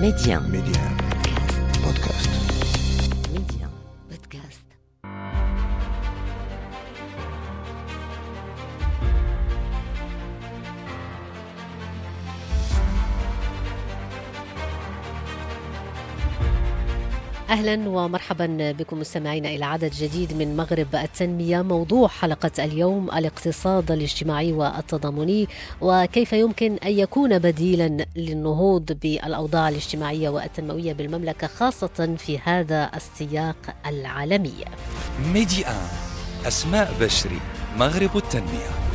Média. Média. Podcast. أهلا ومرحبا بكم مستمعينا إلى عدد جديد من مغرب التنمية موضوع حلقة اليوم الاقتصاد الاجتماعي والتضامني وكيف يمكن أن يكون بديلا للنهوض بالأوضاع الاجتماعية والتنموية بالمملكة خاصة في هذا السياق العالمي. ميدي أسماء بشري مغرب التنمية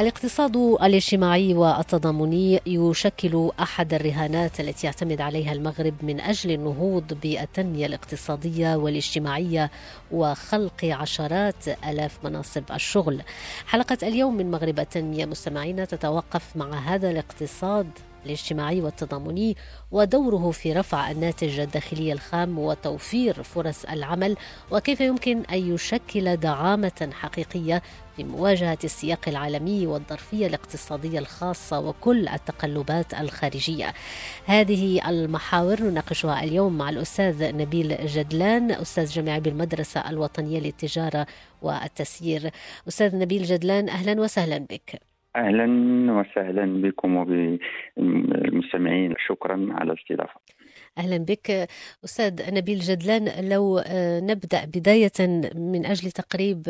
الاقتصاد الاجتماعي والتضامني يشكل أحد الرهانات التي يعتمد عليها المغرب من أجل النهوض بالتنمية الاقتصادية والاجتماعية وخلق عشرات آلاف مناصب الشغل. حلقة اليوم من مغرب التنمية مستمعينا تتوقف مع هذا الاقتصاد الاجتماعي والتضامني ودوره في رفع الناتج الداخلي الخام وتوفير فرص العمل وكيف يمكن أن يشكل دعامة حقيقية في مواجهه السياق العالمي والظرفية الاقتصادية الخاصة وكل التقلبات الخارجية. هذه المحاور نناقشها اليوم مع الأستاذ نبيل جدلان أستاذ جامعي بالمدرسة الوطنية للتجارة والتسيير. أستاذ نبيل جدلان أهلا وسهلا بك. أهلا وسهلا بكم وبالمستمعين. شكرا على الاستضافة. أهلا بك. أستاذ نبيل جدلان لو آه، نبدأ بداية من أجل تقريب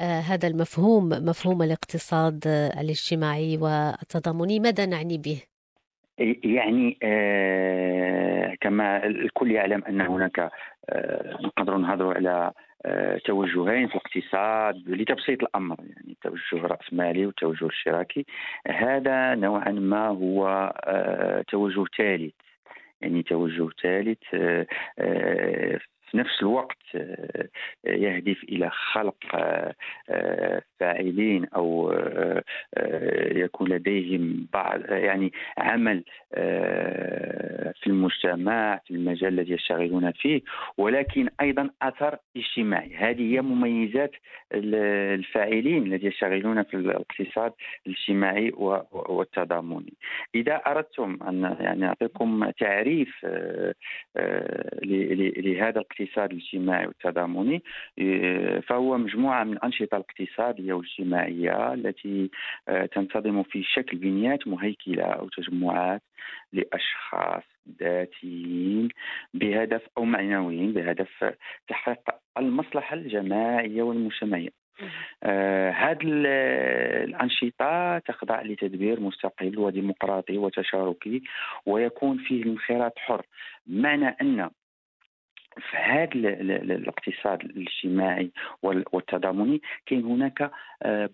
آه، هذا المفهوم مفهوم الاقتصاد آه، الاجتماعي والتضامني ماذا نعني به؟ يعني كما الكل يعلم أن هناك نقدر نهضروا على توجهين في الاقتصاد لتبسيط الأمر يعني توجه راسمالي وتوجه اشتراكي هذا نوعا ما هو آه توجه ثالث يعني توجه ثالث آه، آه، في نفس الوقت آه، يهدف إلى خلق فاعلين أو يكون لديهم بعض يعني عمل في المجتمع في المجال الذي يشتغلون فيه ولكن أيضا أثر اجتماعي. هذه هي مميزات الفاعلين الذين يشتغلون في الاقتصاد الاجتماعي والتضامني. إذا أردتم أن يعني أعطيكم تعريف لهذا الاقتصاد الاجتماعي والتضامني فهو مجموعة من الانشطه الاقتصادية والاجتماعية التي تنتظم في شكل بنيات مهيكلة أو تجمعات لأشخاص ذاتيين بهدف أو معنويين بهدف تحقيق المصلحة الجماعية والمجتمعية. آه هذه الأنشطة تخضع لتدبير مستقل وديمقراطي وتشاركي ويكون فيه الانخراط حر معنى أن في هذا الاقتصاد الاجتماعي والتضامني كاين هناك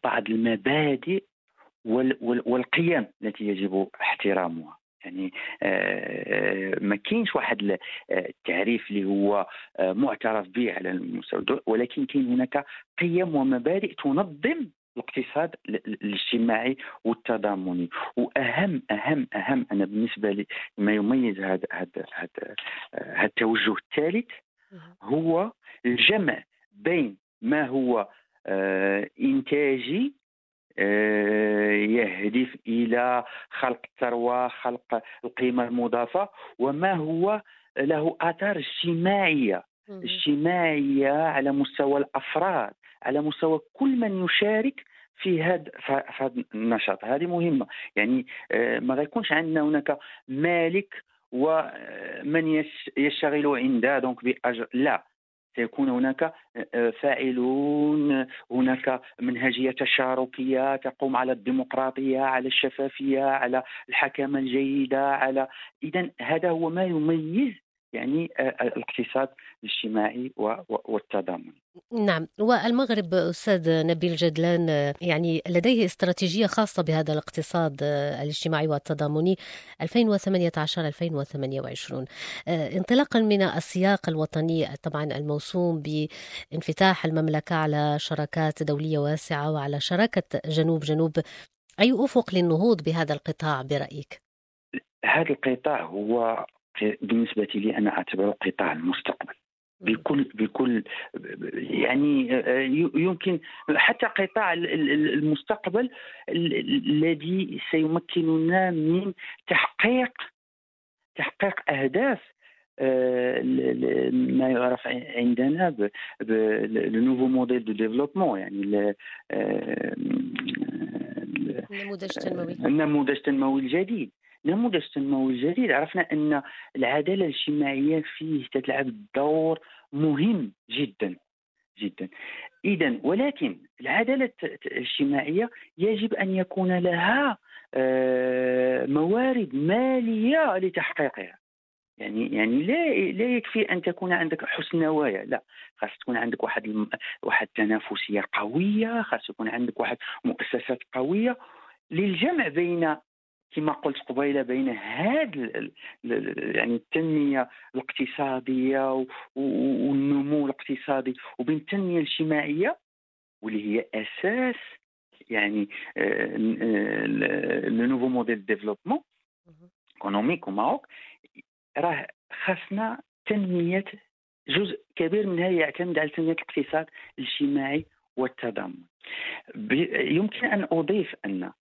بعض المبادئ والقيم التي يجب احترامها. يعني ما كاينش واحد التعريف اللي هو معترف به على المستوى. ولكن كاين هناك قيم ومبادئ تنظم الاقتصاد الاجتماعي والتضامني. واهم اهم أهم أنا بالنسبة لي ما يميز هذا هذا هذا التوجه الثالث هو الجمع بين ما هو إنتاجي يهدف إلى خلق الثروة خلق القيمة المضافة وما هو له آثار اجتماعية. اجتماعية على مستوى الأفراد. على مستوى كل من يشارك في هذا هذا النشاط. هذه مهمة. يعني ما غيكونش عندنا هناك مالك ومن يشتغل عنده دونك بأجر. لا. سيكون هناك فاعلون هناك منهجية تشاركية تقوم على الديمقراطية على الشفافية على الحكامة الجيدة على إذا هذا هو ما يميز يعني الاقتصاد الاجتماعي والتضامن. نعم. والمغرب أستاذ نبيل جدلان يعني لديه استراتيجية خاصة بهذا الاقتصاد الاجتماعي والتضامني 2018 2028 انطلاقا من السياق الوطني طبعا الموسوم بانفتاح المملكة على شراكات دولية واسعة وعلى شراكة جنوب جنوب أي أفق للنهوض بهذا القطاع برأيك؟ هذا القطاع هو بالنسبة لي أنا أعتبره قطاع المستقبل. بكل بكل يعني يمكن حتى قطاع المستقبل الذي سيمكننا من تحقيق تحقيق أهداف آه، ما يعرف عندنا nouveau modèle de développement يعني النموذج التنموي. النموذج التنموي الجديد. النموذج التنموي الجديد عرفنا أن العدالة الاجتماعية فيه تلعب دور مهم جدا جدا. اذا ولكن العدالة الاجتماعية يجب أن يكون لها آه، موارد مالية لتحقيقها. يعني يعني لا لا يكفي أن تكون عندك حسن نوايا لا. خاص تكون عندك واحد الم... واحد التنافسيه قوية خاص يكون عندك واحد مؤسسات قوية. للجمع بين كما قلت قبيلة بين هذا يعني التنمية الاقتصادية والنمو الاقتصادي وبين التنمية الاجتماعية واللي هي أساس يعني le nouveau modèle de développement économique au Maroc راه خاصنا تنمية جزء كبير منها يعتمد على تنمية الاقتصاد الاجتماعي والتضامن. يمكن أن أضيف أن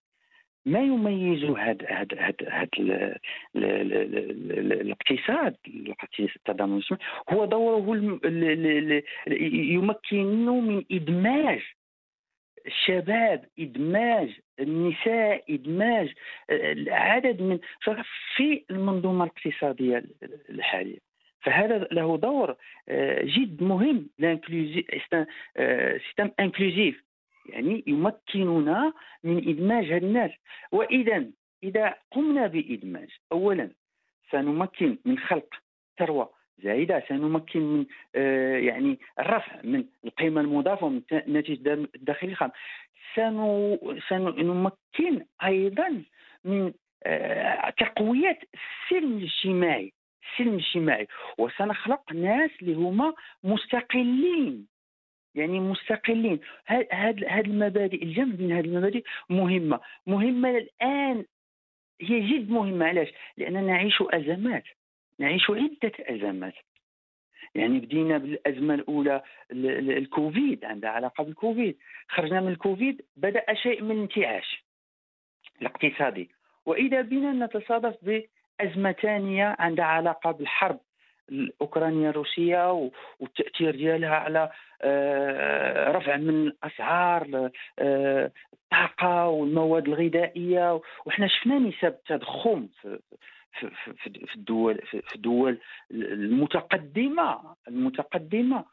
ما يميز هذا هذا هذا الاقتصاد التضامن هو دوره يمكنه من إدماج الشباب إدماج النساء إدماج عدد من في المنظومة الاقتصادية الحالية. فهذا له دور آه، جد مهم. système inclusif يعني يمكننا من إدماج هذا الناس. وإذا إذا قمنا بإدماج اولا سنمكن من خلق ثروة زائده سنمكن من آه، يعني الرفع من القيمة المضافة ومن الناتج الداخلي الخام. سنمكن أيضا من آه، تقويه السلم الاجتماعي السلم الاجتماعي. وسنخلق ناس اللي هما مستقلين. يعني مستقلين. هذه المبادئ الجمع بين هذه المبادئ مهمة. مهمة الآن. هي جد مهمة. علاش؟ لاننا نعيش أزمات. نعيش عدة أزمات. يعني بدينا بالأزمة الأولى الكوفيد عندها علاقة بالكوفيد. خرجنا من الكوفيد بدأ شيء من الانتعاش الاقتصادي. وإذا بنا نتصادف بأزمة ثانية عندها علاقة بالحرب. الاوكرانيا الروسيه والتاثير ديالها على آه، رفع من أسعار آه، الطاقة والمواد الغذائية. وحنا شفنا نسب التضخم في في الدول في الدول المتقدمة المتقدمة.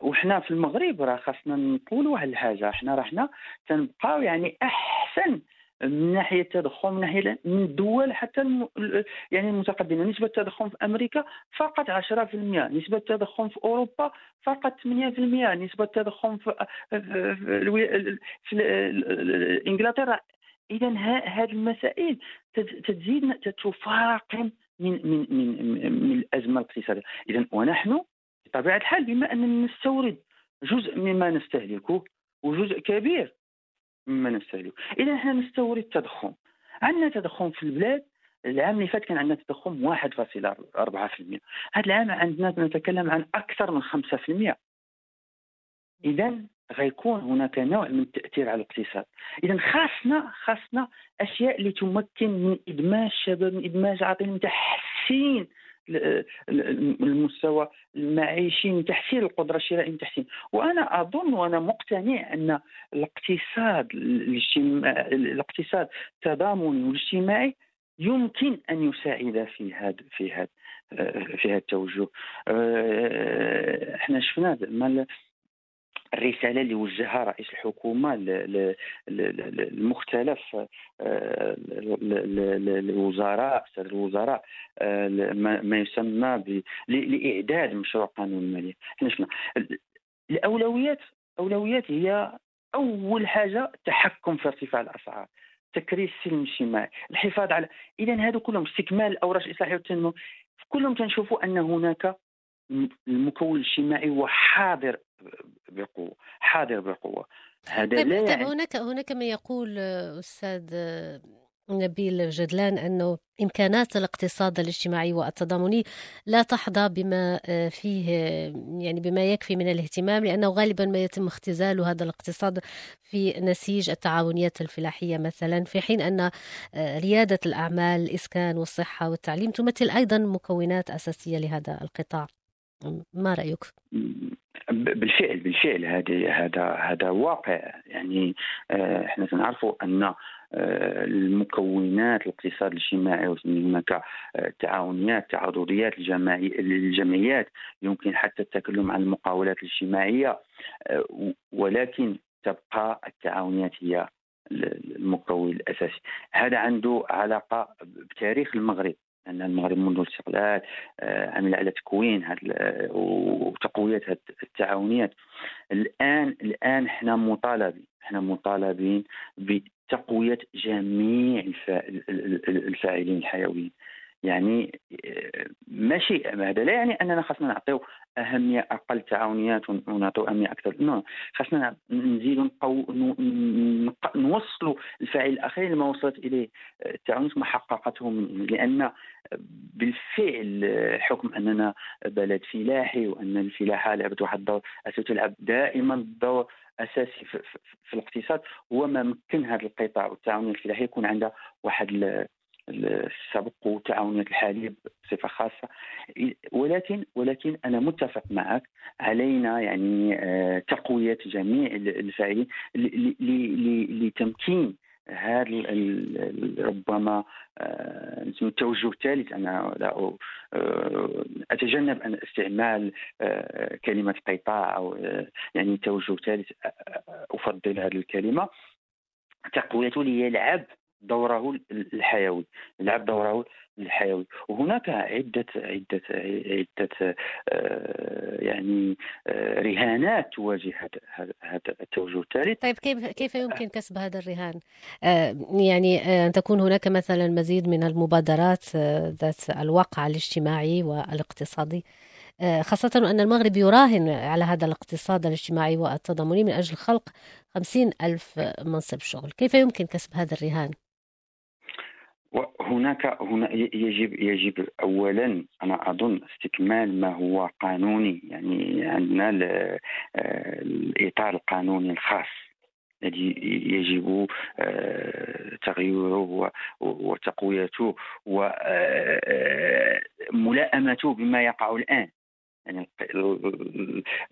وحنا في المغرب راه خاصنا نقولوا واحد الحاجة. حنا رحنا تنبقاو يعني أحسن من ناحية التضخم من ناحية من الدول حتى. يعني المتقدمة نسبة التضخم في أمريكا فقط 10% نسبة التضخم في أوروبا فقط 8% نسبة التضخم في, في... في انجلترا اذا هذه المسائل تزيد تفاقم من من من من الأزمة الاقتصادية اذا ونحن بطبيعة الحال بما أننا نستورد جزء مما نستهلكه وجزء كبير مما نستهلكه إذا إحنا نستورد تضخم عندنا تضخم في البلاد العام اللي فات كان عندنا تضخم 1.4% هذا العام عندنا نتكلم عن أكثر من 5% اذا غيكون هناك نوع من التأثير على الاقتصاد. اذا خاصنا خاصنا أشياء اللي تمكن من إدماج الشباب من إدماج عاطل تحسين المستوى المعيشي من تحسين القدرة الشرائية من تحسين. وأنا أظن وأنا مقتنع أن الاقتصاد الاقتصاد التضامني والاجتماعي يمكن أن يساعد في هذا في هذا في هذا التوجه. آه، إحنا شفنا الرسالة اللي وجهها رئيس الحكومة للمختلف آه، الوزراء الوزراء آه، ما يسمى لإعداد مشروع قانون الماليه إحنا شفنا. الأولويات اولويات هي أول حاجة التحكم في ارتفاع الأسعار تكريس السلم الاجتماعي الحفاظ على إذا هذا كلهم استكمال الاوراق الاصلاحيه والتنمو كلهم تنشوفوا أن هناك المكون الاجتماعي هو حاضر بقوة حاضر بقوة. هذا طيب لا يعني هناك هناك من يقول أستاذ نبيل جدلان أنه إمكانات الاقتصاد الاجتماعي والتضامني لا تحظى بما آه، فيه يعني بما يكفي من الاهتمام لأنه غالبا ما يتم اختزال هذا الاقتصاد في نسيج التعاونيات الفلاحية مثلا في حين أن آه، ريادة الأعمال الإسكان والصحة والتعليم تمثل أيضا مكونات أساسية لهذا القطاع. ما رأيك؟ بالفعل بالفعل هذا هذا هذا واقع. يعني آه، إحنا نعرفوا أن آه، المكونات الاقتصاد الاجتماعي هناك آه، تعاونيات تعاضديات الجمعيات يمكن حتى التكلم عن المقاولات الاجتماعية ولكن تبقى التعاونيات هي المكون الأساسي. هذا عنده علاقة بتاريخ المغرب. أن المغرب منذ الاستقلال آه، عمل على تكوين هاد وتقوية هاد التعاونيات. الآن الآن إحنا مطالبين إحنا مطالبين بتقوية جميع الفاعلين الحيويين. يعني آه، ماشي هذا لا يعني أننا خاصنا نعطيو أهمية أقل تعاونيات ونعطيو أهمية أكثر. نو خاصنا نزيدوا نقو نوصلوا الفاعل الأخير لما وصلت إليه. التعاونيات ما حققته لأن بالفعل حكم أننا بلد فلاحي وأن الفلاحة لعبت واحد الدور تلعب دائما دور أساسي في, في, في الاقتصاد. هو ما مكن هذا القطاع والتعاونيه الفلاحيه يكون عندها واحد السبق وتعاونية الحليب بصفة خاصة. ولكن ولكن أنا متفق معك علينا يعني آه، تقوية جميع الفاعلين لتمكين هذا ربما آه، التوجه الثالث. أنا لا آه، أتجنب أن استعمال كلمة قطاع أو يعني توجه ثالث أفضل هذه الكلمة. تقويته ليلعب دوره الحيوي لعب دوره الحيوي وهناك عدة عدة عدة آه، يعني آه، رهانات تواجه هذا التوجه الثالث طيب كيف كيف يمكن كسب هذا الرهان؟ آه، يعني أن تكون هناك مثلا مزيد من المبادرات ذات الوقع الاجتماعي والاقتصادي خاصة أن المغرب يراهن على هذا الاقتصاد الاجتماعي والتضامني من أجل خلق خمسين ألف منصب شغل كيف يمكن كسب هذا الرهان؟ وهناك هنا يجب يجب اولا أنا أظن استكمال ما هو قانوني يعني عندنا آه، الإطار القانوني الخاص الذي يجب آه، تغييره وتقويته وملائمته بما يقع الآن. يعني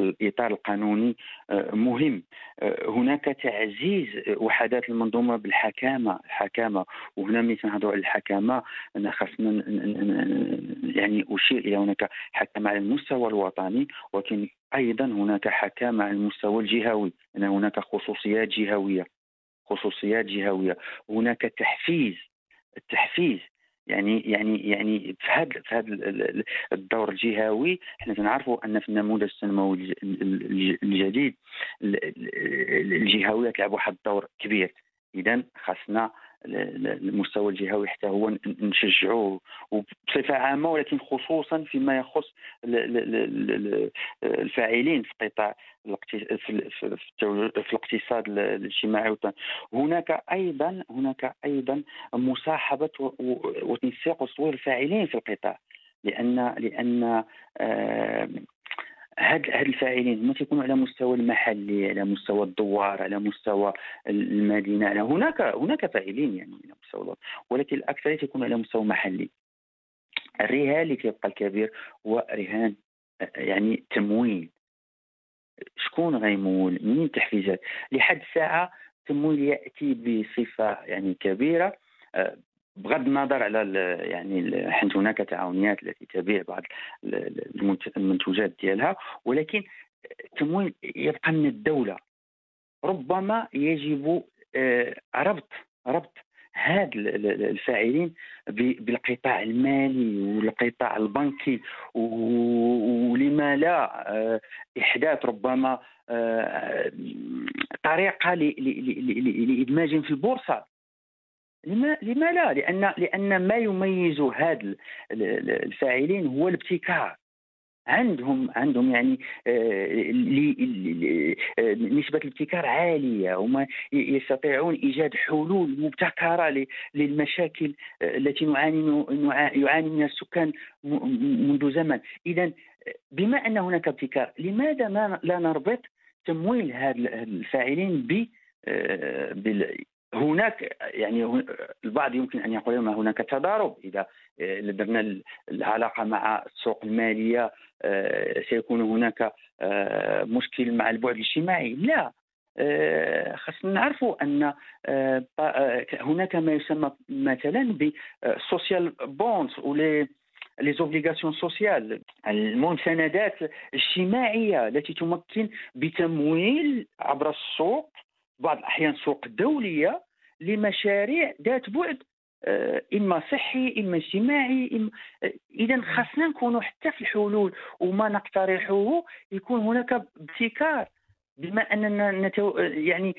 الإطار القانوني آه، مهم. آه، هناك تعزيز وحدات المنظومة بالحكامة الحكامة. وهنا ملي تنهضروا على الحكامة أنا خاصنا يعني أشير إلى هناك حكامة على المستوى الوطني ولكن أيضا هناك حكامة على المستوى الجهوي. ان هناك خصوصيات جهوية خصوصيات جهوية. هناك تحفيز التحفيز يعني يعني يعني في هذا في هذا الدور الجهوي إحنا تنعرفوا أن في النموذج السنوي الجديد الجهوية تلعب واحد الدور كبير. إذا خاصنا المستوى الجهوي حتى هو نشجعوه وبصفة عامة ولكن خصوصا فيما يخص الفاعلين في قطاع في الاقتصاد الاجتماعي هناك أيضا هناك أيضا مصاحبة وتنسيق وتطوير الفاعلين في القطاع لأن لأن آه هاد هاد الفاعلين ما تيكونوا على مستوى المحلي على مستوى الدوار على مستوى المدينة على هناك هناك فاعلين يعني على مستوى ولكن الاكثريه تكون على مستوى محلي. الرهان اللي كيبقى الكبير هو رهان يعني تمويل. شكون غيمول؟ منين التحفيزات؟ لحد الساعة التمويل يأتي بصفة يعني كبيرة بغض النظر على يعني حيث هناك تعاونيات التي تبيع بعض المنتوجات ديالها ولكن التمويل يبقى من الدولة. ربما يجب آه، ربط ربط هاد الفاعلين بالقطاع المالي والقطاع البنكي ولما لا آه، إحداث ربما آه، طريقة لادماجهم في البورصة. لما لا؟ لأن لأن ما يميز هاد الفاعلين هو الابتكار. عندهم عندهم يعني آه، نسبة الابتكار عالية وما يستطيعون إيجاد حلول مبتكرة للمشاكل التي نعاني يعاني منها السكان منذ زمن. إذا بما أن هناك ابتكار لماذا ما لا نربط تمويل هذا الفاعلين ب هناك يعني البعض يمكن أن يقول ما هناك تضارب. إذا درنا العلاقة مع السوق المالية آه، سيكون هناك آه، مشكل مع البعد الاجتماعي. لا آه، خاصنا نعرفوا أن هناك ما يسمى مثلا ب social bonds ولا les obligations sociales المساندات الاجتماعية التي تمكن بتمويل عبر السوق بعض الأحيان سوق دولية لمشاريع ذات بعد آه، إما صحي إما اجتماعي إما آه، اذا خاصنا نكونوا حتى في الحلول وما نقترحه يكون هناك ابتكار. بما أننا نتو يعني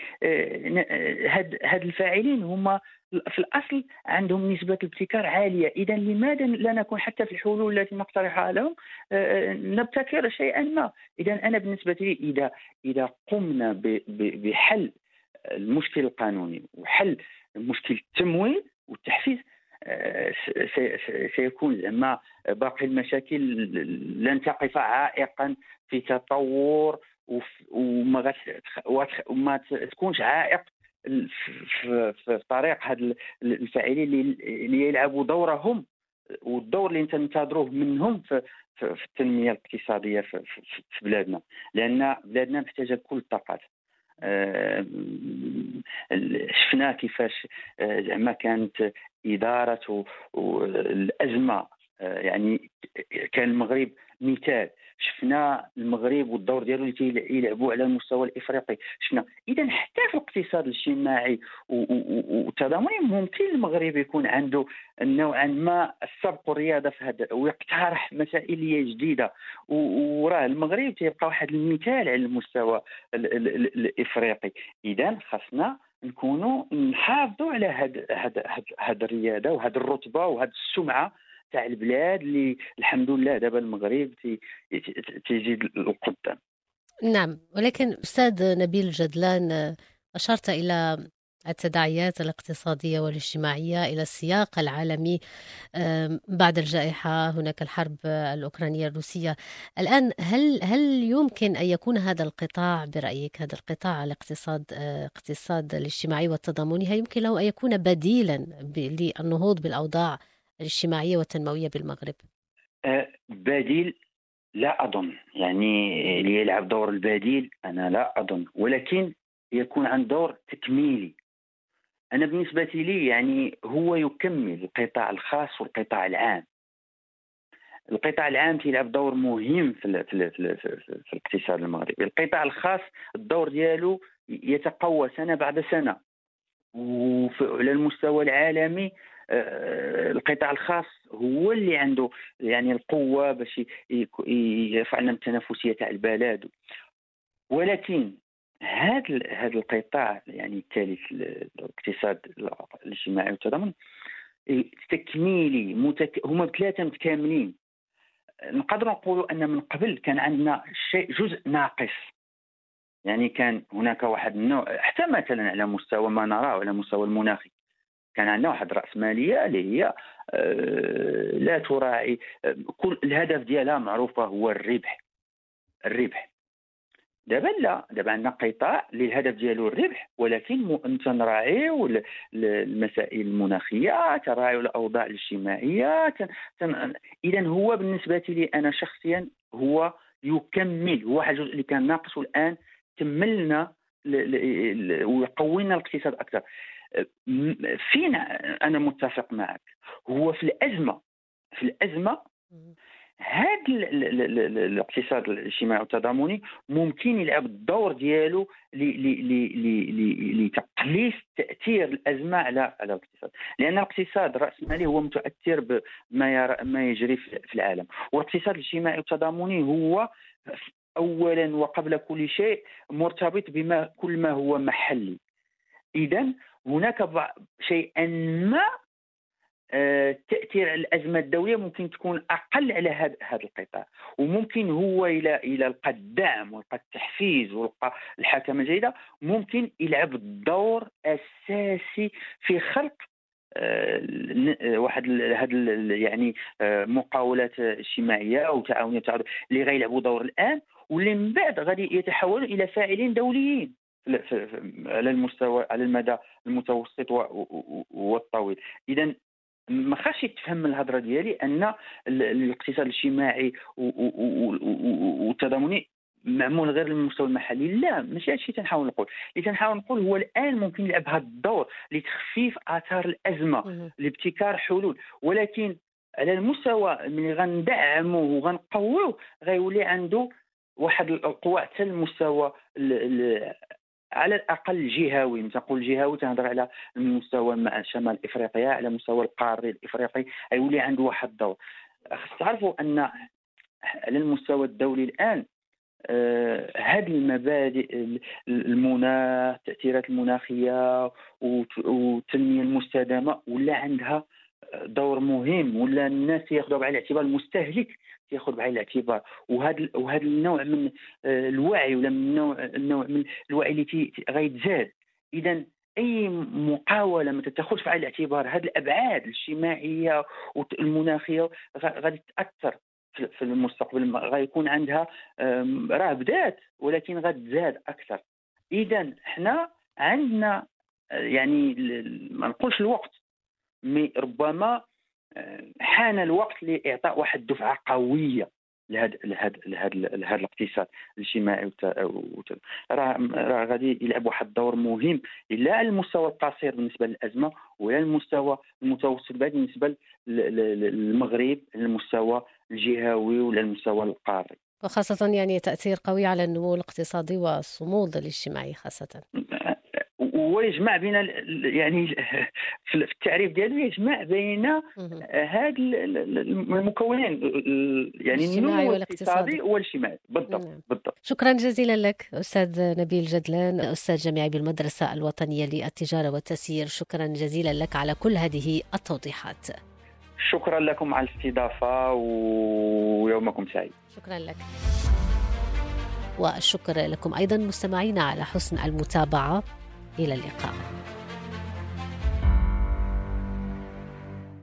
هاد هاد الفاعلين هما في الأصل عندهم نسبة الابتكار عالية. اذا لماذا لا نكون حتى في الحلول التي نقترحها لهم؟ آه، نبتكر شيئا ما. اذا أنا بالنسبة لي إذا إذا قمنا بحل المشكل القانوني وحل مشكل التمويل والتحفيز. آه، سيكون زعما باقي المشاكل لن تقف عائقا في تطور وما وما تكونش عائق في طريق هاد الفاعلين اللي يلعبوا دورهم والدور اللي تنتظروه منهم في في التنمية الاقتصادية في, بلادنا. لأن بلادنا محتاجة كل الطاقات. شفنا كيفاش آه، زعما كانت إدارة الأزمة آه، يعني كان المغرب مثال. شفنا المغرب والدور ديالو اللي يلعبوا على المستوى الإفريقي. شفنا. إذا حتى في الاقتصاد الاجتماعي والتضامني ممكن المغرب يكون عنده نوعا ما السبق والرياضه في هذا ويقترح مسائل جديدة. وراه المغرب تيبقى واحد المثال على المستوى الإفريقي. إذا خاصنا نكونوا نحافظوا على هاد هاد هاد وهاد الرتبة وهاد السمعة تاع البلاد اللي الحمد لله دابا المغرب تيزيد القدام نعم ولكن أستاذ نبيل جدلان أشرت إلى التداعيات الاقتصادية والاجتماعية إلى السياق العالمي بعد الجائحة هناك الحرب الأوكرانية الروسية. الآن هل هل يمكن أن يكون هذا القطاع برأيك هذا القطاع الاقتصاد اقتصاد الاجتماعي والتضامني هل يمكن له أن يكون بديلا للنهوض بالأوضاع الاجتماعية والتنموية بالمغرب؟ أه، بديل لا أظن. يعني اللي يلعب دور البديل أنا لا أظن. ولكن يكون عن دور تكميلي. أنا بالنسبة لي يعني هو يكمل القطاع الخاص والقطاع العام. القطاع العام تيلعب دور مهم في, في, في, في, الاقتصاد المغربي. القطاع الخاص الدور ديالو يتقوى سنة بعد سنة. وعلى المستوى العالمي آه، القطاع الخاص هو اللي عنده يعني القوة باش يرفع لنا التنافسية تاع البلد. ولكن هذا هذا القطاع يعني الثالث الاقتصاد الاجتماعي والتضامن تكميلي متك... هما بثلاثة متكاملين نقدر نقولوا أن من قبل كان عندنا شيء جزء ناقص. يعني كان هناك واحد النوع حتى مثلا على مستوى ما نراه على مستوى المناخي كان عندنا واحد الراسماليه اللي هي آه، لا تراعي آه، كل الهدف ديالها معروفة هو الربح الربح دابا لا دابا عندنا قطاع اللي الهدف ديالو الربح ولكن تنراعيو المسائل المناخية تراعيو الأوضاع الاجتماعية. اذا هو بالنسبة لي أنا شخصيا هو يكمل هو واحد الجزء اللي كان ناقص والان كملنا ويقوي لنا الاقتصاد أكثر فين أنا متفق معك. هو في الأزمة في الأزمة هذا الاقتصاد الاجتماعي والتضامني ممكن يلعب الدور ديالو لتقليص تأثير الأزمة على على الاقتصاد. لأن الاقتصاد الراسمالي هو متأثر بما ما يجري في العالم. والاقتصاد الاجتماعي والتضامني هو اولا وقبل كل شيء مرتبط بما كل ما هو محلي. اذا هناك شيئا ما آه، تأثير الأزمة الدولية ممكن تكون أقل على هذا هذا القطاع. وممكن هو إلى إلى لقى الدعم ولقى التحفيز ولقى الحكمه الجيده ممكن يلعب دور أساسي في خلق آه، واحد هاد يعني آه، مقاولات اجتماعية وتعاونيه اللي غيلعبوا دور الآن واللي من بعد غادي يتحولوا إلى فاعلين دوليين. على المستوى على المدى المتوسط والطويل. إذا ما خاش يتفهم من الهضرة ديالي أن الاقتصاد الاجتماعي والتضامني معمول غير للمستوى المحلي. لا ماشي هادشي تنحاول نقول. اللي تنحاول نقول هو الآن ممكن يلعب هذا الدور لتخفيف آثار الأزمة لابتكار حلول. ولكن على المستوى ملي غندعموه وغنقووه غيولي عنده واحد القوى حتى المستوى على الأقل جهوي تنقول جهوي تنهضر على المستوى مع شمال إفريقيا على مستوى القاري الإفريقي غيولي عنده واحد الدور. خص تعرفوا أن على المستوى الدولي الآن آه هذه المبادئ المناخ التاثيرات المناخية والتنميه المستدامة ولا عندها دور مهم ولا الناس ياخذوها بعين الاعتبار المستهلك ياخذ بعين الاعتبار. وهذا وهذا النوع من آه، الوعي ولا من النوع النوع من الوعي اللي غيتزاد اذا أي مقاوله ما تاخذش في عين الاعتبار هذه الأبعاد الاجتماعية والمناخيه غادي تأثر في المستقبل. غيكون عندها راه بدات ولكن غتزاد أكثر. اذا إحنا عندنا آه، يعني ما نقولش الوقت مي ربما حان الوقت لإعطاء واحد الدفعة قوية لهذا لهذا لهذا لهذا الاقتصاد الاجتماعي راه راه غادي يلعب واحد الدور مهم لا على المستوى القصير بالنسبة للأزمة ولا المستوى المتوسط بعد بالنسبة للمغرب المستوى الجهوي ولا المستوى القاري. وخاصة يعني تأثير قوي على النمو الاقتصادي والصمود الاجتماعي خاصة. ويجمع بين يعني في التعريف ديالو يجمع بين هاد المكونين يعني النمو الاقتصادي والاجتماعي. بالضبط نعم. بالضبط. شكرا جزيلا لك أستاذ نبيل جدلان أستاذ جامعي بالمدرسة الوطنية للتجارة والتسيير. شكرا جزيلا لك على كل هذه التوضيحات. شكرا لكم على الاستضافة ويومكم سعيد. شكرا لك. والشكر لكم أيضا مستمعينا على حسن المتابعة. إلى اللقاء.